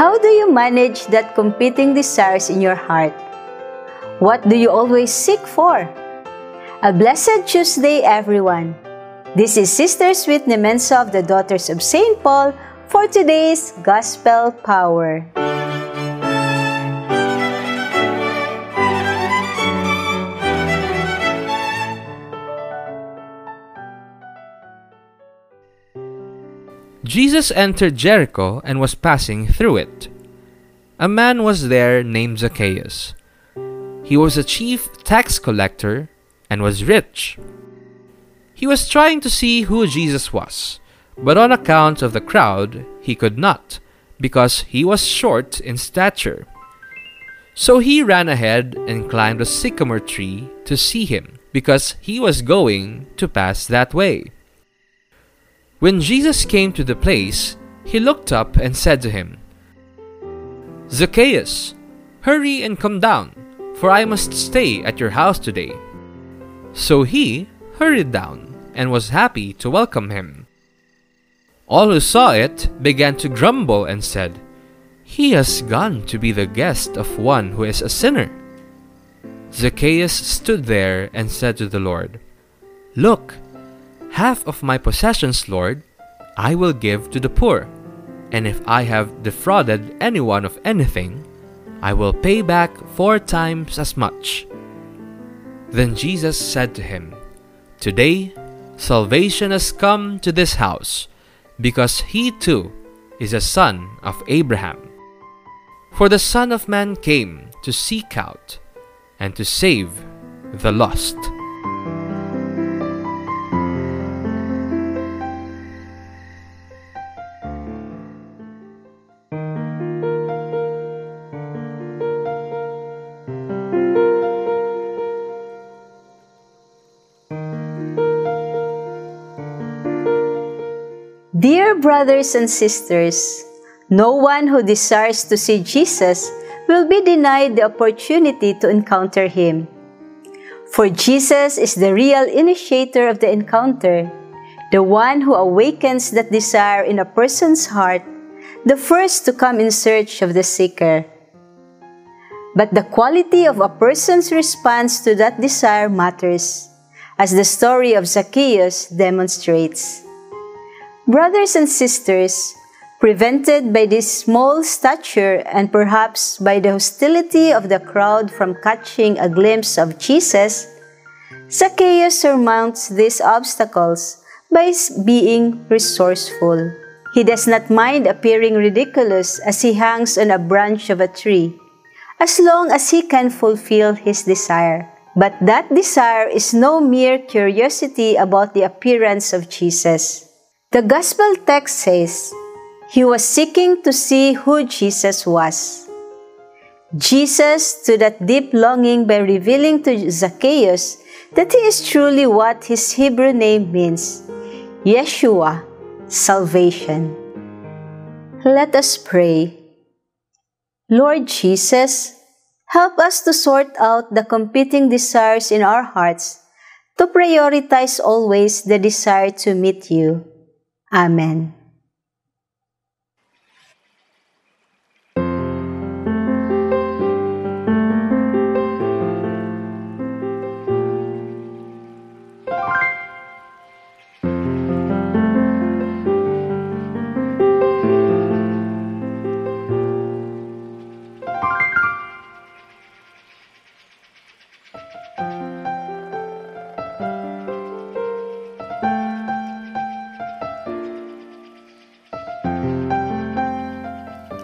How do you manage that competing desires in your heart? What do you always seek for? A blessed Tuesday, everyone. This is Sister Sweet Nemensa of the Daughters of St. Paul for today's Gospel Power. Jesus entered Jericho and was passing through it. A man was there named Zacchaeus. He was a chief tax collector and was rich. He was trying to see who Jesus was, but on account of the crowd, he could not, because he was short in stature. So he ran ahead and climbed a sycamore tree to see him, because he was going to pass that way. When Jesus came to the place, he looked up and said to him, Zacchaeus, hurry and come down, for I must stay at your house today. So he hurried down and was happy to welcome him. All who saw it began to grumble and said, He has gone to be the guest of one who is a sinner. Zacchaeus stood there and said to the Lord, Look, Half of my possessions, Lord, I will give to the poor, and if I have defrauded anyone of anything, I will pay back four times as much. Then Jesus said to him, Today salvation has come to this house, because he too is a son of Abraham. For the Son of Man came to seek out and to save the lost. Dear brothers and sisters, no one who desires to see Jesus will be denied the opportunity to encounter him. For Jesus is the real initiator of the encounter, the one who awakens that desire in a person's heart, the first to come in search of the seeker. But the quality of a person's response to that desire matters, as the story of Zacchaeus demonstrates. Brothers and sisters, prevented by this small stature and perhaps by the hostility of the crowd from catching a glimpse of Jesus, Zacchaeus surmounts these obstacles by being resourceful. He does not mind appearing ridiculous as he hangs on a branch of a tree, as long as he can fulfill his desire. But that desire is no mere curiosity about the appearance of Jesus. The Gospel text says, He was seeking to see who Jesus was. Jesus, to that deep longing by revealing to Zacchaeus that he is truly what his Hebrew name means Yeshua, salvation. Let us pray. Lord Jesus, help us to sort out the competing desires in our hearts to prioritize always the desire to meet you. Amen.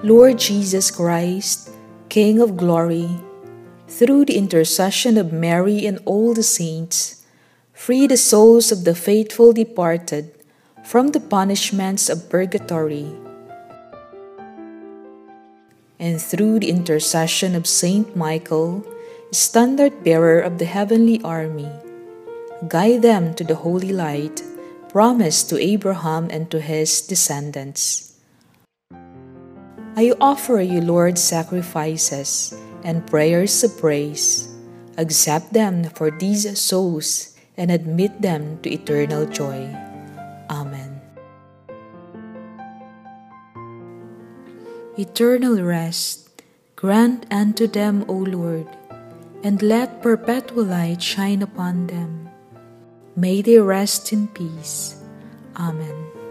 Lord Jesus Christ, King of glory, through the intercession of Mary and all the saints, free the souls of the faithful departed from the punishments of purgatory. And through the intercession of Saint Michael, standard bearer of the heavenly army, guide them to the holy light promised to Abraham and to his descendants. I offer you, Lord, sacrifices and prayers of praise. Accept them for these souls and admit them to eternal joy. Amen. eternal rest, grant unto them, O Lord, and let perpetual light shine upon them. May they rest in peace. Amen.